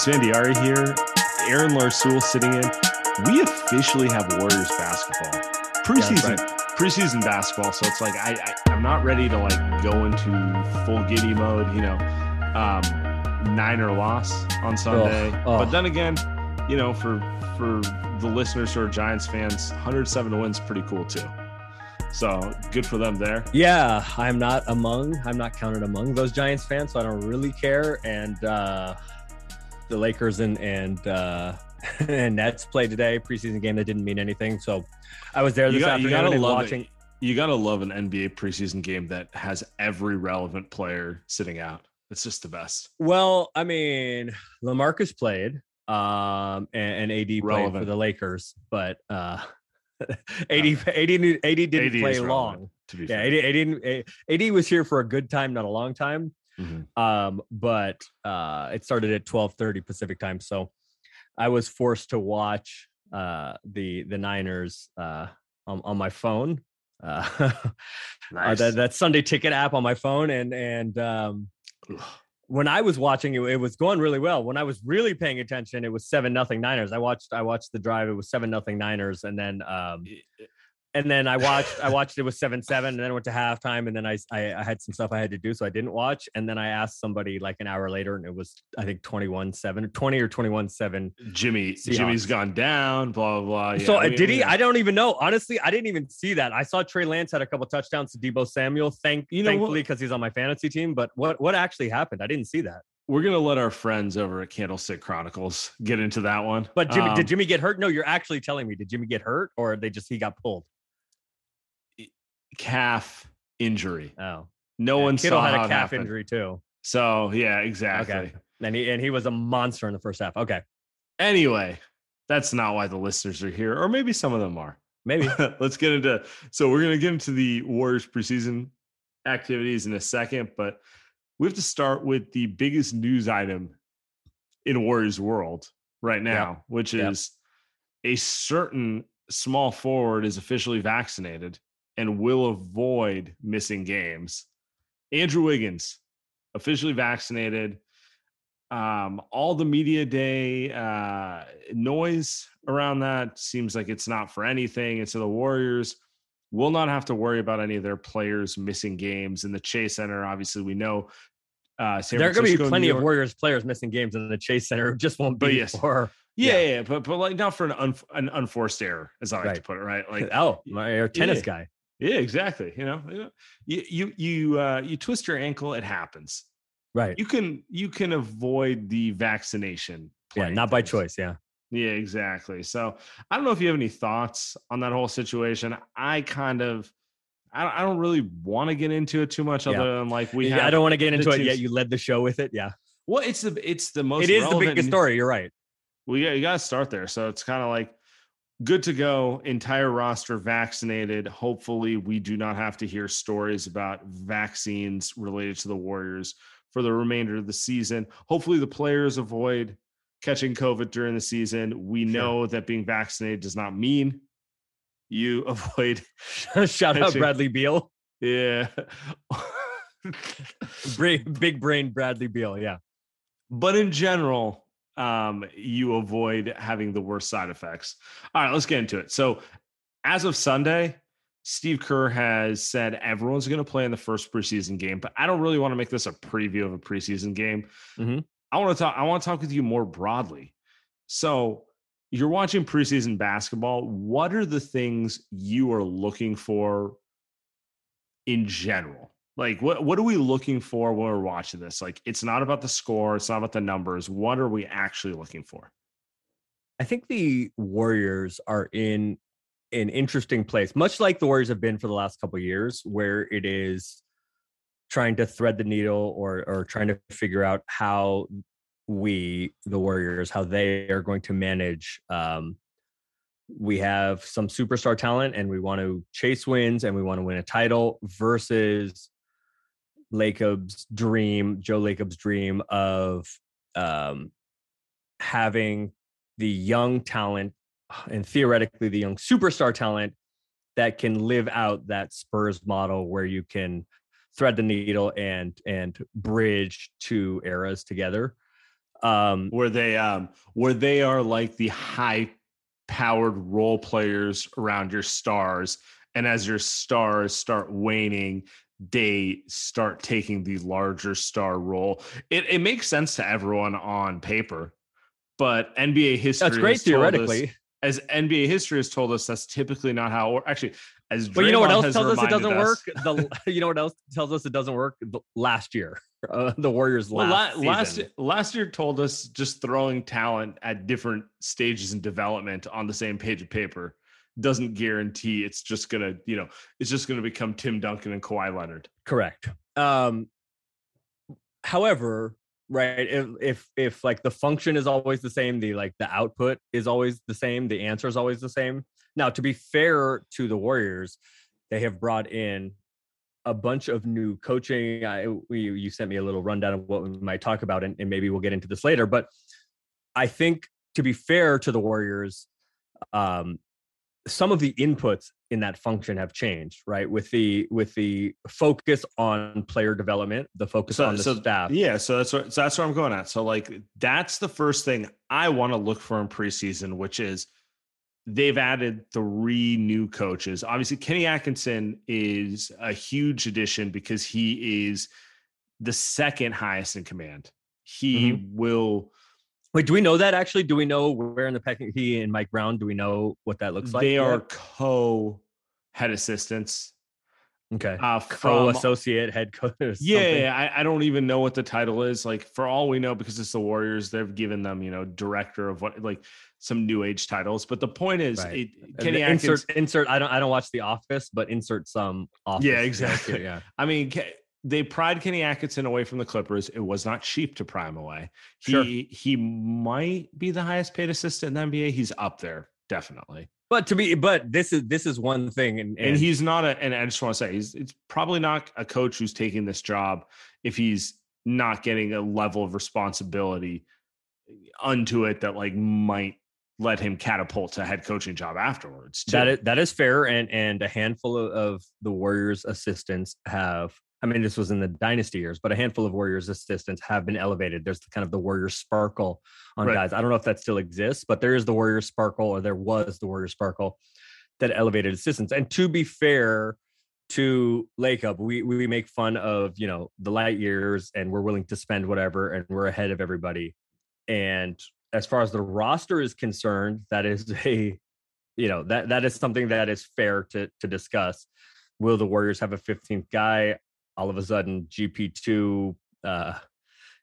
Sam Esfandiari here, Aaron Larsoul sitting in. We officially have Warriors basketball. Preseason right. preseason basketball. So it's like I, I I'm not ready to like go into full giddy mode, you know. Um Niner loss on Sunday. oh. But then again, you know, for for the listeners who are Giants fans, 107 wins pretty cool too. So good for them there. Yeah, I'm not among, I'm not counted among those Giants fans, so I don't really care. And uh, the Lakers and and uh, and Nets played today, preseason game that didn't mean anything. So I was there You this got- you afternoon gotta and love it. watching. You gotta love an NBA preseason game that has every relevant player sitting out. It's just the best. Well, I mean, LaMarcus played, um, and, and AD played for the Lakers, but uh, AD, AD, AD didn't AD play relevant, long. To be Yeah, fair. AD, AD, didn't- AD was here for a good time, not a long time. Mhm. um but uh it started at 12:30 Pacific time so I was forced to watch uh the the Niners uh on, on my phone uh, uh, Nice. that, that Sunday ticket app on my phone and and um when I was watching it, it was going really well. When I was really paying attention, it was seven nothing Niners. I watched I watched the drive. It was seven nothing Niners, and then um, and then I watched I watched it was seven seven, and then went to halftime, and then I, I I had some stuff I had to do, so I didn't watch. And then I asked somebody like an hour later, and it was I think 21-7, 20 or twenty one seven. Jimmy, Seahawks. Jimmy's gone down. Blah blah blah. so Yeah, uh, we- did he? I don't even know. Honestly, I didn't even see that. I saw Trey Lance had a couple touchdowns to Deebo Samuel. Thank You know thankfully because he's on my fantasy team. But what what actually happened? I didn't see that. We're gonna let our friends over at Candlestick Chronicles get into that one. But Jimmy, Um, did Jimmy get hurt? No, you're actually telling me. Did Jimmy get hurt, or they just he got pulled? Calf injury? Oh, No Yeah, one Kittle saw had how a calf happened. injury too. So yeah, exactly. Okay, and he and he was a monster in the first half. Okay, Anyway, that's not why the listeners are here, or maybe some of them are. maybe. Let's get into. So we're gonna get into the Warriors preseason activities in a second, but we have to start with the biggest news item in Warriors world right now, which Yep. is a certain small forward is officially vaccinated and will avoid missing games. Andrew Wiggins, officially vaccinated. Um, all the media day uh, noise around that seems like it's not for anything. And so the Warriors will not have to worry about any of their players missing games in the Chase Center. Obviously, we know uh, there are going to be plenty of Warriors players missing games in the Chase Center. It just won't be But yes. for Yeah, Yeah. yeah, but but like not for an un, an unforced error, as I like to put it, right? Like oh, my tennis yeah. guy. Yeah, exactly. You know, you you you you, uh, you twist your ankle, it happens. Right. You can you can avoid the vaccination. yeah, not by choice. Yeah. Yeah, exactly. So I don't know if you have any thoughts on that whole situation. I kind of, I don't, I don't really want to get into it too much, Yeah. other than like we Yeah. I don't want to get into it yet. You led the show with it. Yeah. Well, it's the it's the most. it is the biggest story. You're right. Well, yeah, you got to start there. So it's kind of like good to go. Entire roster vaccinated. Hopefully, we do not have to hear stories about vaccines related to the Warriors for the remainder of the season. Hopefully, the players avoid catching COVID during the season. We sure. know that being vaccinated does not mean you avoid. Shout catching. out Bradley Beal. Yeah. Big brain Bradley Beal. Yeah. But in general, um, you avoid having the worst side effects. All right, let's get into it. So, as of Sunday, Steve Kerr has said everyone's going to play in the first preseason game, but I don't really want to make this a preview of a preseason game. Mm-hmm. I want to talk. I want to talk with you more broadly. So, you're watching preseason basketball. What are the things you are looking for in general? Like, what what are we looking for when we're watching this? Like, it's not about the score. It's not about the numbers. What are we actually looking for? I think the Warriors are in an interesting place, much like the Warriors have been for the last couple years, where it is trying to thread the needle or or trying to figure out how we, the Warriors, how they are going to manage. Um, we have some superstar talent, and we want to chase wins, and we want to win a title versus Lacob's dream, Joe Lacob's dream of um, having the young talent and theoretically the young superstar talent that can live out that Spurs model where you can thread the needle and and bridge two eras together. Um, where they um, where they are like the high powered role players around your stars, and as your stars start waning, they start taking the larger star role. It it makes sense to everyone on paper, but NBA history that's great theoretically. Us, as NBA history has told us, that's typically not how. Or actually, as but you know what else tells us it doesn't us, work. The you know what else tells us it doesn't work. The, last year, uh, the Warriors last well, la- last last year told us just throwing talent at different stages in development on the same page of paper doesn't guarantee it's just gonna you know it's just gonna become Tim Duncan and Kawhi Leonard. Correct. Um, however, right if if if like the function is always the same the like the output is always the same the answer is always the same now to be fair to the warriors they have brought in a bunch of new coaching I, we, you sent me a little rundown of what we might talk about and, and maybe we'll get into this later but i think to be fair to the warriors um some of the inputs in that function have changed right? With the with the focus on player development the focus so, on the so, staff. yeah so that's what so that's where i'm going at. So like that's the first thing i want to look for in preseason which is they've added three new coaches. Obviously kenny atkinson is a huge addition because he is the second highest in command. He mm-hmm. will Wait, do we know that actually? Do we know where in the pecking he and Mike Brown? Do we know what that looks like? They are co head assistants. Okay. Uh, co-associate head coach. Yeah, I, I, don't even know what the title is. Like for all we know, because it's the Warriors, they've given them, you know, director of what like some new age titles. But the point is, right. it, Kenny insert Atkins, insert. I don't I don't watch The Office, but insert some. Office yeah, exactly. yeah. I mean, they pried Kenny Atkinson away from the Clippers. It was not cheap to pry him away. He sure. he might be the highest paid assistant in the NBA. He's up there, definitely. But to be, but this is this is one thing, and, and, and he's not a. And I just want to say, he's it's probably not a coach who's taking this job if he's not getting a level of responsibility unto it that like might let him catapult to a head coaching job afterwards. Too. That is that is fair, and and a handful of, of the Warriors' assistants have I mean, this was in the dynasty years, but a handful of Warriors assistants have been elevated. There's the kind of the Warrior sparkle on right. guys. I don't know if that still exists, but there is the Warrior sparkle, or there was the Warrior sparkle that elevated assistants. And to be fair to Lacob, we we make fun of you know the light years, and we're willing to spend whatever, and we're ahead of everybody. And as far as the roster is concerned, that is a you know that that is something that is fair to to discuss. Will the Warriors have a 15th guy? All of a sudden GP2 uh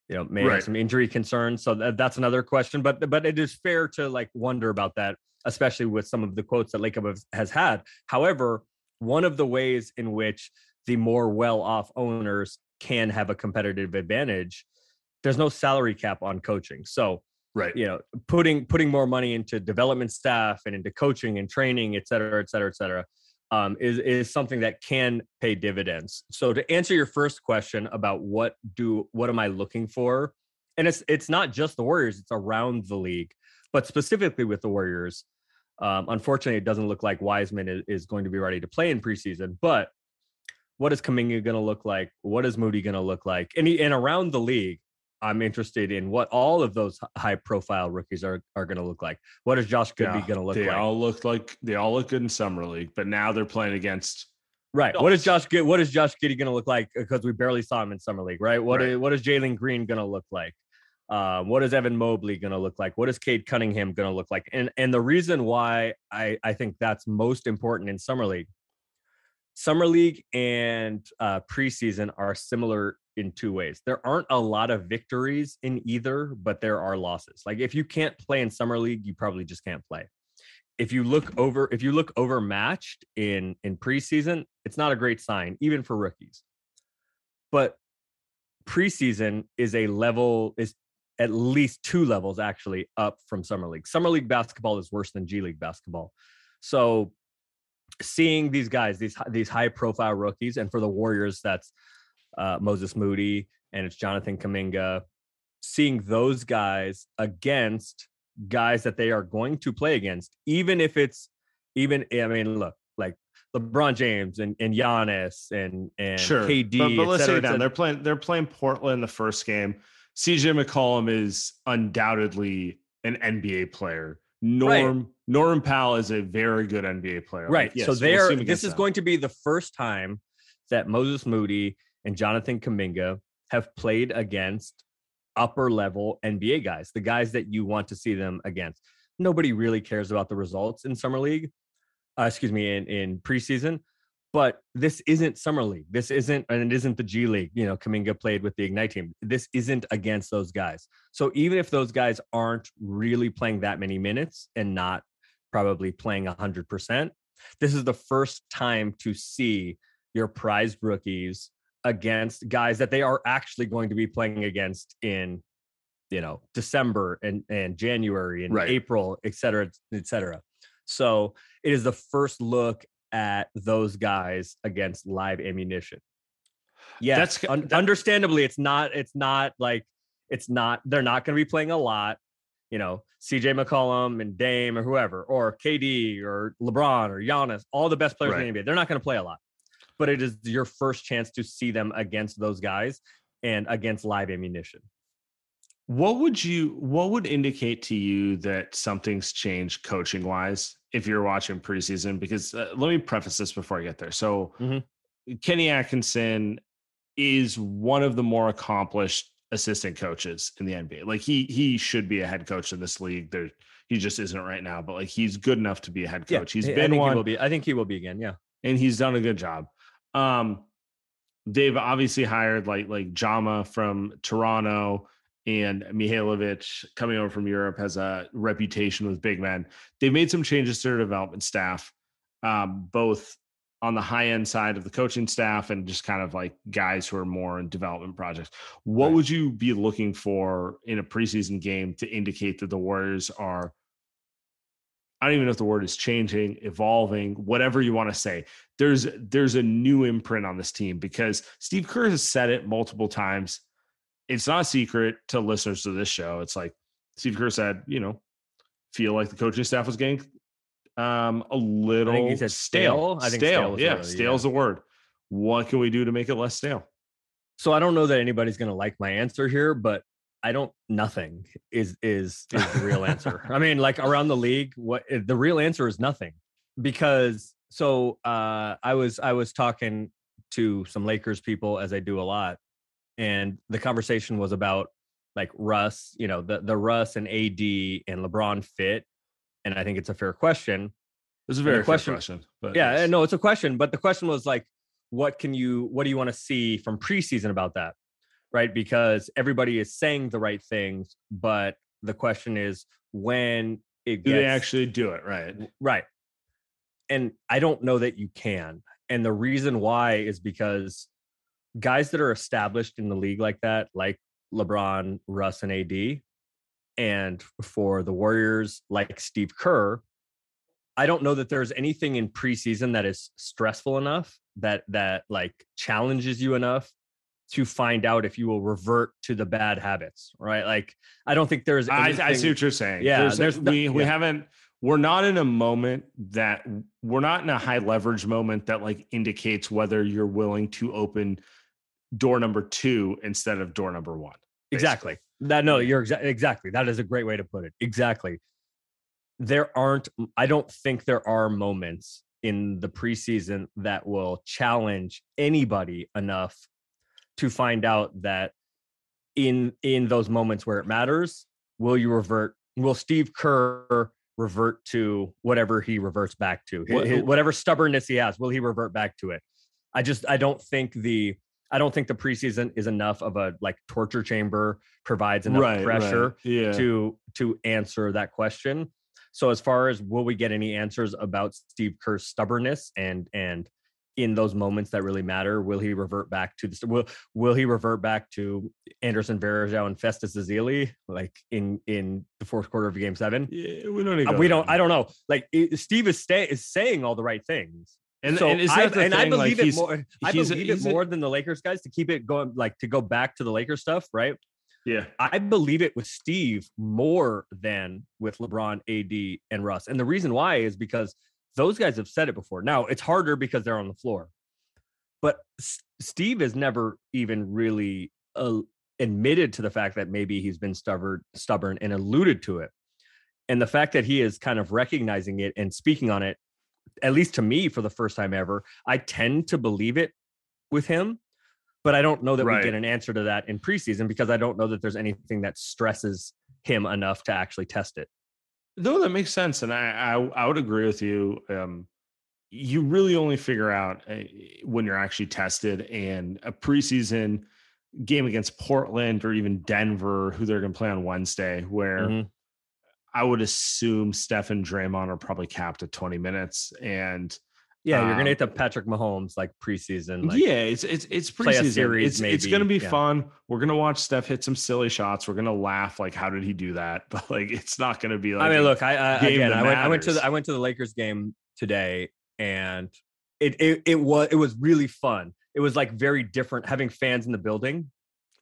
you know may right. have some injury concerns so that, that's another question but but it is fair to like wonder about that especially with some of the quotes that Lacob has had. However one of the ways in which the more well-off owners can have a competitive advantage there's no salary cap on coaching. So right. you know putting putting more money into development staff and into coaching and training et cetera et cetera et cetera um, is is something that can pay dividends. So to answer your first question about what do what am I looking for and it's it's not just the Warriors; it's around the league, but specifically with the Warriors. Um, unfortunately, it doesn't look like Wiseman is, is going to be ready to play in preseason. But what is Kuminga going to look like? What is Moody going to look like? And, he, and around the league, I'm interested in what all of those high profile rookies are are going to look like. What is Josh Giddey yeah, going to look they like? They all look like they all look good in summer league, but now they're playing against Right. Adults. What is Josh? What is Josh Giddey going to look like? Because we barely saw him in summer league, right? What right. Is, what is Jalen Green going to look like? Uh, what is Evan Mobley going to look like? What is Cade Cunningham going to look like? And and the reason why I I think that's most important in summer league, summer league and uh, preseason are similar in two ways. There aren't a lot of victories in either, but there are losses. Like if you can't play in summer league, you probably just can't play if you look over if you look overmatched in in preseason, it's not a great sign even for rookies. But preseason is a level is at least two levels actually up from summer league. Summer league basketball is worse than G League basketball. So seeing these guys, these these high profile rookies, and for the Warriors, that's uh, Moses Moody and it's Jonathan Kuminga. Seeing those guys against guys that they are going to play against, even if it's even I mean, look, like LeBron James and, and Giannis and and sure. KD. But, but let's say down. They're playing they're playing Portland the first game. CJ McCollum is undoubtedly an NBA player. Norm right. Norm Powell is a very good NBA player. Right. Like, yes, so they're we'll this is them. going to be the first time that Moses Moody and Jonathan Kuminga have played against upper level NBA guys, the guys that you want to see them against. Nobody really cares about the results in summer league, uh, excuse me, in, in preseason. But this isn't summer league. This isn't, and it isn't the G League. You know, Kuminga played with the Ignite team. This isn't against those guys. So even if those guys aren't really playing that many minutes and not probably playing 100%, this is the first time to see your prized rookies against guys that they are actually going to be playing against in you know december and and january and right. april et cetera et cetera so it is the first look at those guys against live ammunition yeah that's un- understandably it's not it's not like it's not they're not going to be playing a lot you know cj mccollum and dame or whoever or kd or lebron or Giannis, all the best players right. in the nba they're not going to play a lot but it is your first chance to see them against those guys and against live ammunition. What would you what would indicate to you that something's changed coaching wise if you're watching preseason? Because uh, let me preface this before I get there. So mm-hmm. Kenny Atkinson is one of the more accomplished assistant coaches in the NBA. Like he he should be a head coach in this league. There he just isn't right now, but like he's good enough to be a head coach. Yeah, he's been one. He will be. I think he will be again. Yeah, and he's done a good job. Um, they've obviously hired like like Jama from Toronto and Milojevic coming over from Europe has a reputation with big men. They've made some changes to their development staff, um, both on the high end side of the coaching staff and just kind of like guys who are more in development projects. What right. would you be looking for in a preseason game to indicate that the Warriors are I don't even know if the word is changing, evolving, whatever you want to say. There's there's a new imprint on this team because Steve Kerr has said it multiple times. It's not a secret to listeners to this show. It's like Steve Kerr said, you know, feel like the coaching staff was getting um a little I think he said stale. I think stale. stale yeah, stale is yeah. a word. What can we do to make it less stale? So I don't know that anybody's going to like my answer here, but I don't nothing is is is the real answer. I mean, like around the league, what eh, the real answer is nothing. Because so uh I was I was talking to some Lakers people as I do a lot, and the conversation was about like Russ, you know, the the Russ and AD and LeBron fit. And I think it's a fair question. It's a very question, question. But yeah, yes. no, it's a question. But the question was like, what can you what do you want to see from preseason about that? Right? Because everybody is saying the right things, but the question is when it do they actually do it right? Right. And I don't know that you can. And the reason why is because guys that are established in the league like that, like LeBron, Russ, and AD, and for the Warriors, like Steve Kerr, I don't know that there's anything in preseason that is stressful enough that that like challenges you enough to find out if you will revert to the bad habits, right? Like, I don't think there's. I, Anything, I see what you're saying. Yeah, there's, there's we we yeah. haven't. We're not in a moment that we're not in a high leverage moment that like indicates whether you're willing to open door number two instead of door number one. Exactly. That no, you're exa- exactly. That is a great way to put it. Exactly. There aren't. I don't think there are moments in the preseason that will challenge anybody enough to find out that in in those moments where it matters, will you revert? Will Steve Kerr revert to whatever he reverts back to? Hi- What- whatever stubbornness he has, will he revert back to it? I just I don't think the I don't think the preseason is enough of a like torture chamber provides enough pressure Yeah. to to answer that question. So as far as will we get any answers about Steve Kerr's stubbornness and and in those moments that really matter, will he revert back to the will will he revert back to Anderson Varejao and Festus Ezeli like in in the fourth quarter of Game Seven? yeah, we don't. Need Uh, we don't. I don't know. Like it, Steve is stay, is saying all the right things. And, so and I, and I thing? Like, believe it he's- more. I believe it more than the Lakers guys to keep it going, like to go back to the Lakers stuff, right? Yeah. I believe it with Steve more than with LeBron, AD, and Russ. And the reason why is because those guys have said it before. Now it's harder because they're on the floor, but S- Steve has never even really uh, admitted to the fact that maybe he's been stubborn, stubborn, and alluded to it. And the fact that he is kind of recognizing it and speaking on it, at least to me, for the first time ever, I tend to believe it with him but I don't know that Right. we get an answer to that in preseason because I don't know that there's anything that stresses him enough to actually test it. No, that makes sense, and I I, I would agree with you. Um, you really only figure out uh, when you're actually tested, and a preseason game against Portland or even Denver, who they're going to play on Wednesday, where Mhm. I would assume Steph and Draymond are probably capped at 20 minutes, and Yeah, you're Um, gonna get the Patrick Mahomes like preseason. Like, yeah, it's it's it's preseason. series, it's it's gonna be yeah. fun. We're gonna watch Steph hit some silly shots. We're gonna laugh like, how did he do that? But like, it's not gonna be like. I mean, look, I, I again, I went, I went to the I went to the Lakers game today, and it it it was it was really fun. It was like very different. Having fans in the building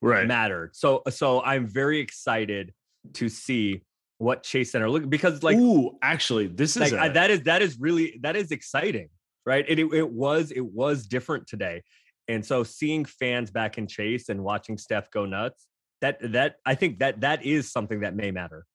right. mattered. So so I'm very excited to see what Chase Center look because like Ooh, actually, this is like a- I, that is that is really that is exciting right? It, it, it was it was different today. And so seeing fans back in chase and watching steph go nuts that that i think that that is something that may matter.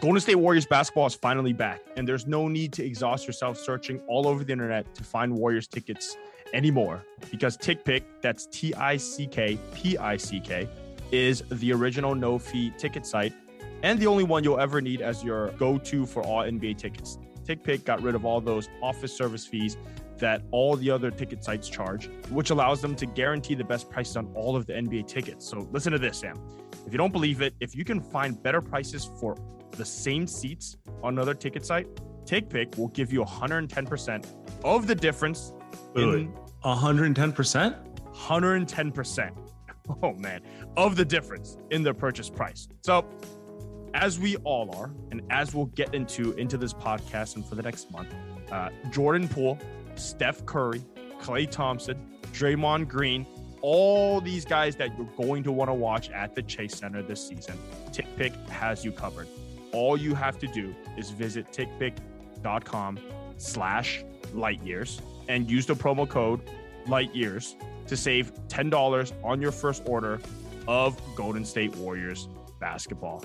Golden State Warriors basketball is finally back, and there's no need to exhaust yourself searching all over the internet to find Warriors tickets anymore because TickPick, that's T I C K P I C K, is the original no fee ticket site and the only one you'll ever need as your go to for all NBA tickets. TickPick got rid of all those office service fees that all the other ticket sites charge, which allows them to guarantee the best prices on all of the NBA tickets. So listen to this, Sam. If you don't believe it, if you can find better prices for the same seats on another ticket site, TickPick will give you 110% of the difference in 110%? 110%. Oh man, of the difference in the purchase price. So, as we all are, and as we'll get into into this podcast and for the next month, uh, Jordan Poole, Steph Curry, Klay Thompson, Draymond Green, all these guys that you're going to want to watch at the Chase Center this season, TickPick has you covered. All you have to do is visit tickpick.com slash light years and use the promo code light years to save $10 on your first order of Golden State Warriors basketball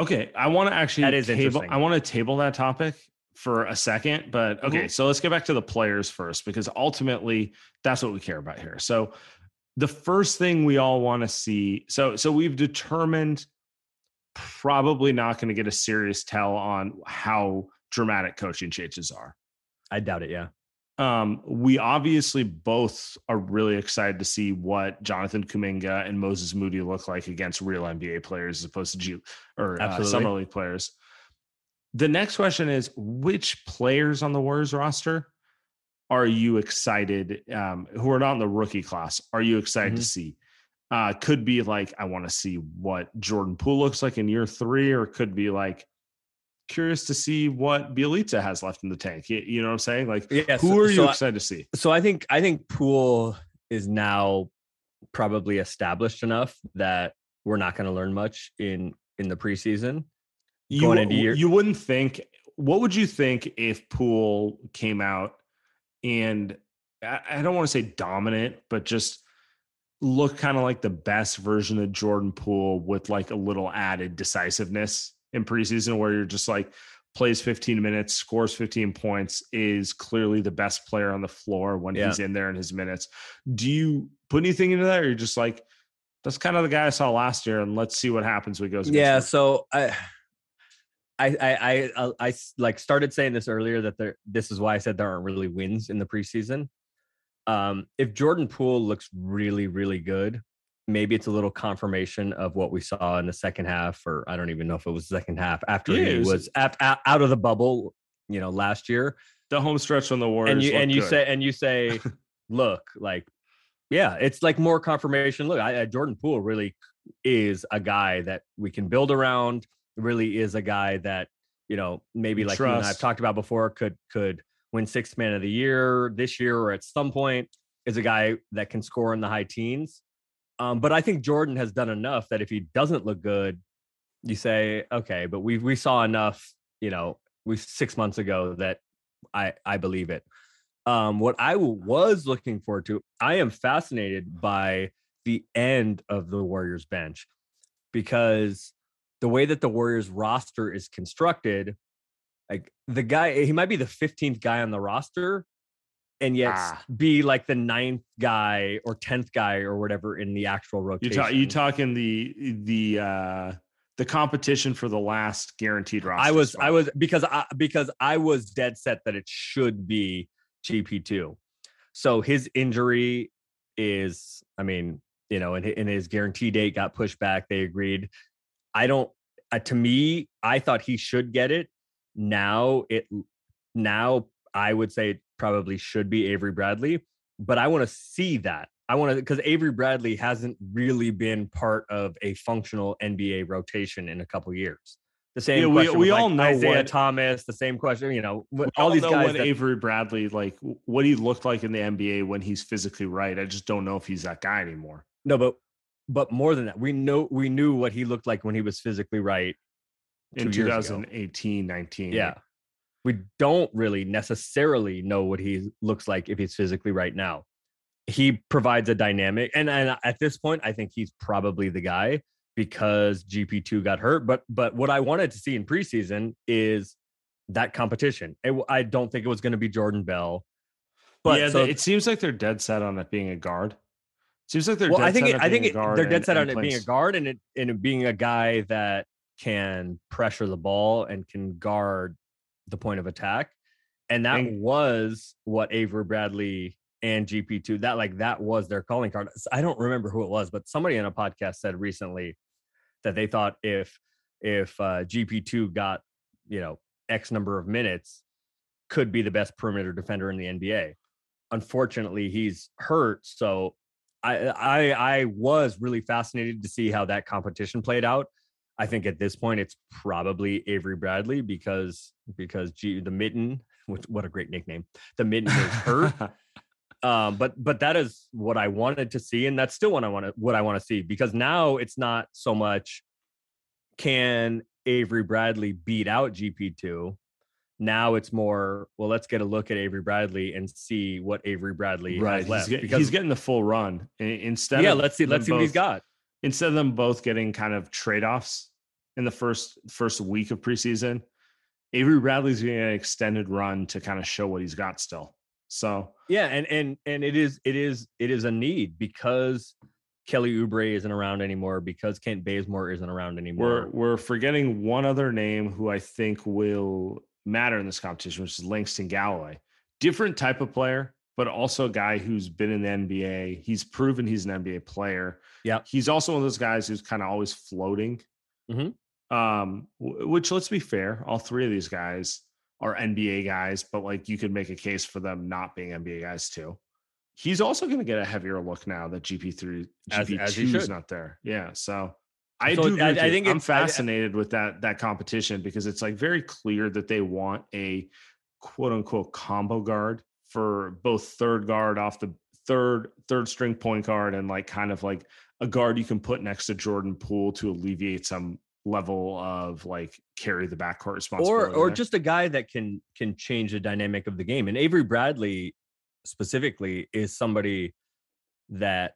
Okay, I want to actually That is table. interesting. I want to table that topic for a second, but mm-hmm. okay. So let's get back to the players first because ultimately that's what we care about here. So the first thing we all want to see. So so we've determined probably not going to get a serious tell on how dramatic coaching changes are. I doubt it. Yeah. Um, we obviously both are really excited to see what Jonathan Kuminga and Moses Moody look like against real NBA players as opposed to G or uh, summer league players. The next question is which players on the Warriors roster are you excited um, who are not in the rookie class are you excited to Mhm. see? Uh, could be like I want to see what Jordan Poole looks like in year three, or it could be like curious to see what Bjelica has left in the tank. You, you know what I'm saying? Like Yeah. who so- are you so I- excited to see? so I think I think Poole is now probably established enough that we're not going to learn much in in the preseason. You, going into year- you wouldn't think. What would you think if Poole came out and I, I don't want to say dominant, but just look kind of like the best version of Jordan Poole with like a little added decisiveness in preseason, where you're just like plays 15 minutes, scores 15 points, is clearly the best player on the floor when Yeah. he's in there in his minutes. Do you put anything into that, or you're just like? That's kind of the guy I saw last year, and let's see what happens when he goes. against Yeah. rookies." So i like started saying this earlier that there this is why I said there aren't really wins in the preseason. Um, if Jordan Poole looks really really good, maybe it's a little confirmation of what we saw in the second half, or I don't even know if it was the second half after Yeah, he was- was, ap- out, of the bubble, you know, last year. the home stretch on the Warriors. and you and you good. say and you say, look, like, yeah, it's like more confirmation. Look, I, Jordan Poole really is a guy that we can build around. Really is a guy that you know maybe like you and I've talked about before could could win sixth man of the year this year or at some point is a guy that can score in the high teens. Um, but I think Jordan has done enough that if he doesn't look good, you say, okay, but we we saw enough, you know, we six months ago that I I believe it. Um, what I was looking forward to, I am fascinated by the end of the Warriors bench because the way that the Warriors roster is constructed, like the guy, he might be the 15th guy on the roster and yet Ah. be like the ninth guy or 10th guy or whatever in the actual rotation. you talk you talking the the uh the competition for the last guaranteed roster. I was spot. I was because I because I was dead set that it should be GP2. So his injury is I mean, you know, and, and his guarantee date got pushed back. They agreed. I don't uh, to me, I thought he should get it. Now it now I would say probably should be Avery Bradley, but I want to see that. I want to because Avery Bradley hasn't really been part of a functional NBA rotation in a couple years. The same Yeah, we- we like, all know Isaiah what- Thomas. The same question. You know, all all these know guys. what that- Avery Bradley like what he looked like in the NBA when he's physically right. I just don't know if he's that guy anymore. no, but but more than that, we know we knew what he looked like when he was physically right in two years ago. 2018, 19. Yeah. We don't really necessarily know what he looks like if he's physically right now. He provides a dynamic. And, and at this point, I think he's probably the guy because GP2 got hurt. But but what I wanted to see in preseason is that competition. It, I don't think it was going to be Jordan Bell. But yeah, so, it seems like they're dead set on it being a guard. Seems like they're well, dead I think set it, on I think it, they're dead and- set on and it being a guard and it and it being a guy that can pressure the ball and can guard the point of attack. And that And- was what Avery Bradley and GP2 that like that was their calling card. I don't remember who it was, but somebody in a podcast said recently that they thought if if uh, GP2 got you know X number of minutes, could be the best perimeter defender in the NBA. Unfortunately, he's hurt, so I I I was really fascinated to see how that competition played out. I think at this point it's probably Avery Bradley because because G, the mitten, which what a great nickname, the mitten is hurt. um, but but that is what I wanted to see, and that's still what I want to what I want to see because now it's not so much can Avery Bradley beat out GP two. Now it's more well. Let's get a look at Avery Bradley and see what Avery Bradley right. has He's, left. get- because he's getting the full run instead. yeah, let's see. Let's see what he's got. Instead of them both getting kind of trade offs in the first first week of preseason, Avery Bradley's getting an extended run to kind of show what he's got still. So Yeah, and and and it is it is it is a need because Kelly Oubre isn't around anymore because Kent Bazemore isn't around anymore. we're we're forgetting one other name who I think will matter in this competition, which is Langston Galloway. Different type of player, but also a guy who's been in the NBA. He's proven he's an NBA player. Yep. He's also one of those guys who's kind of always floating. Mhm. Um, which let's be fair, all three of these guys are NBA guys, but like you could make a case for them not being NBA guys too. He's also going to get a heavier look now that GP3 GP2 is not there. Yeah, so I So do. I- I think I'm it's- I- fascinated with that that competition because it's like very clear that they want a quote unquote combo guard for both third guard off the third third string point guard and like kind of like a guard you can put next to Jordan Poole to alleviate some level of like carry the backcourt or responsibility. or there. just a guy that can can change the dynamic of the game. And Avery Bradley specifically is somebody that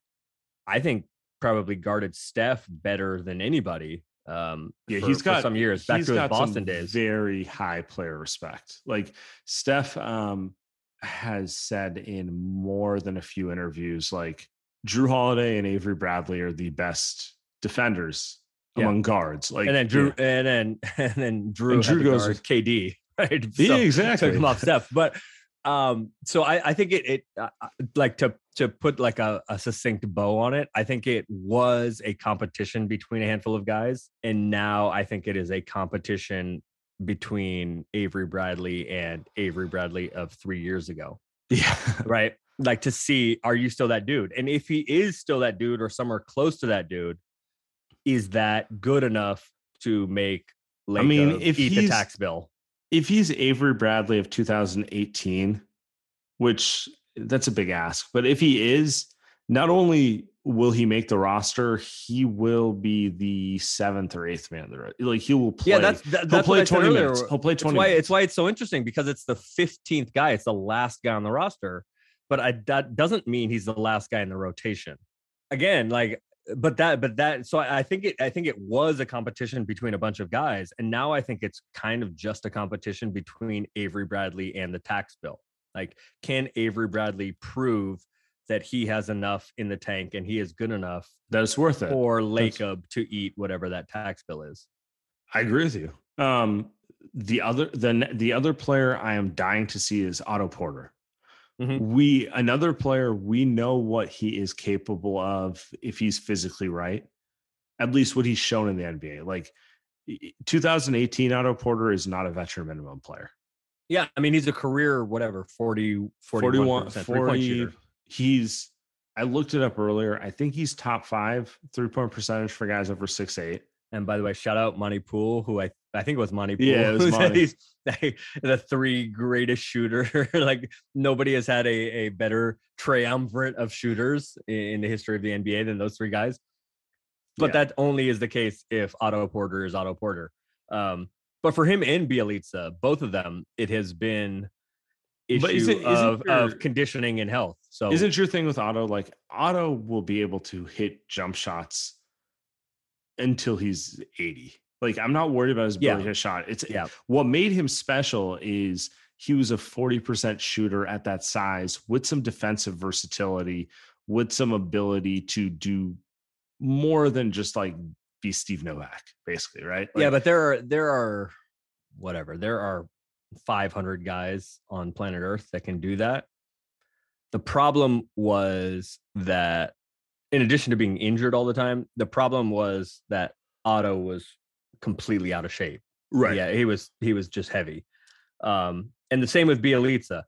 I think probably guarded Steph better than anybody. Um, yeah, for- he's got some years back to his Boston some days. Very high player respect. Like Steph um, has said in more than a few interviews, like Jrue Holiday and Avery Bradley are the best defenders Yeah. among guards. Like and then Jrue, yeah. and then and then Jrue, And Jrue to goes with- KD, right? Yeah, So- exactly. took him off Steph. But um, so I, I think it it uh, uh, like to to put like a, a succinct bow on it. I think it was a competition between a handful of guys, and now I think it is a competition between Avery Bradley and Avery Bradley of three years ago, Yeah. right? Like to see, are you still that dude? And if he is still that dude or somewhere close to that dude, is that good enough to make I mean, if eat the tax bill? if he's Avery Bradley of 2018, which that's a big ask, but if he is, not only will he make the roster, he will be the seventh or eighth man. There, like he will play. Yeah, that's that, he'll that's play what I said 20 earlier. minutes. He'll play It's 20 why minutes. it's why it's so interesting because it's the 15th guy. It's the last guy on the roster, but I, that doesn't mean he's the last guy in the rotation. Again, like, but that, but that. So I think it. I think it was a competition between a bunch of guys, and now I think it's kind of just a competition between Avery Bradley and the tax bill. Like, can Avery Bradley prove that he has enough in the tank and he is good enough that it's worth it. for Lacob to eat whatever that tax bill is? I agree with you. Um, the other the the other player I am dying to see is Otto Porter. Mhm. We another player we know what he is capable of if he's physically right. At least what he's shown in the NBA. Like 2018 Otto Porter is not a veteran minimum player. Yeah, I mean he's a career whatever 40 41 41 40 40 he's I looked it up earlier. I think he's top 5 three-point percentage for guys over six eight. And by the way, shout out Monte Poole, who I I think it was Monte Poole. Yeah, it was Monte. he's the, three greatest shooter. like nobody has had a, a better triumvirate of shooters in, the history of the NBA than those three guys. But Yeah. that only is the case if Otto Porter is Otto Porter. Um, but for him and Bjelica, both of them, it has been issue But is it- of, your- of conditioning and health. So Isn't your thing with Otto like Otto will be able to hit jump shots until he's 80. Like I'm not worried about his ability Yeah. to shot. It's Yeah. what made him special is he was a 40% shooter at that size with some defensive versatility, with some ability to do more than just like be Steve Novak, basically, right? yeah, but there are there are whatever there are 500 guys on planet Earth that can do that. The problem was that, in addition to being injured all the time, the problem was that Otto was completely out of shape. right. Yeah, he was he was just heavy. Um, and the same with Bjelica.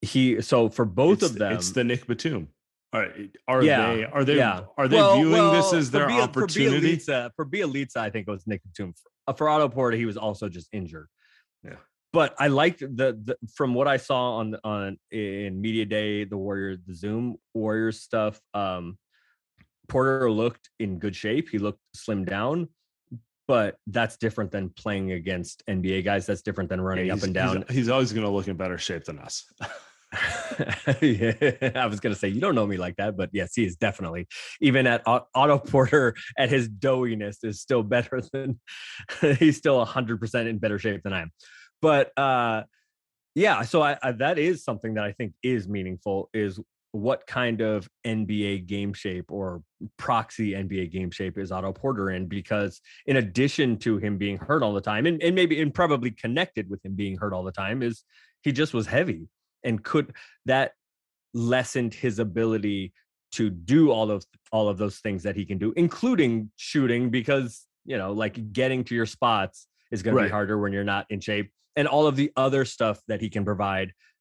He so for both It's of them, it's the Nick Batum. Are, are Yeah, they are they yeah. are they Well- viewing this well, as for their Biel- opportunity? For Bjelica, for Bjelica, I think it was Nick Batum. For, uh, for Otto Porter, he was also just injured. Yeah. But I liked the, the from what I saw on on in media day, the Warriors, the Zoom Warriors stuff. Um, Porter looked in good shape. He looked slimmed down, but that's different than playing against NBA guys. That's different than running Yeah, up and down. He's, always going to look in better shape than us. yeah, I was gonna say you don't know me like that, but yes, he is definitely even at Ot- Otto Porter at his doughiness is still better than he's still hundred percent in better shape than I am. But uh, yeah, so I, I that is something that I think is meaningful is what kind of NBA game shape or proxy NBA game shape is Otto Porter in? Because in addition to him being hurt all the time, and, and maybe and probably connected with him being hurt all the time, is he just was heavy and could that lessened his ability to do all of all of those things that he can do, including shooting, because you know, like getting to your spots is going to Right. be harder when you're not in shape, and all of the other stuff that he can provide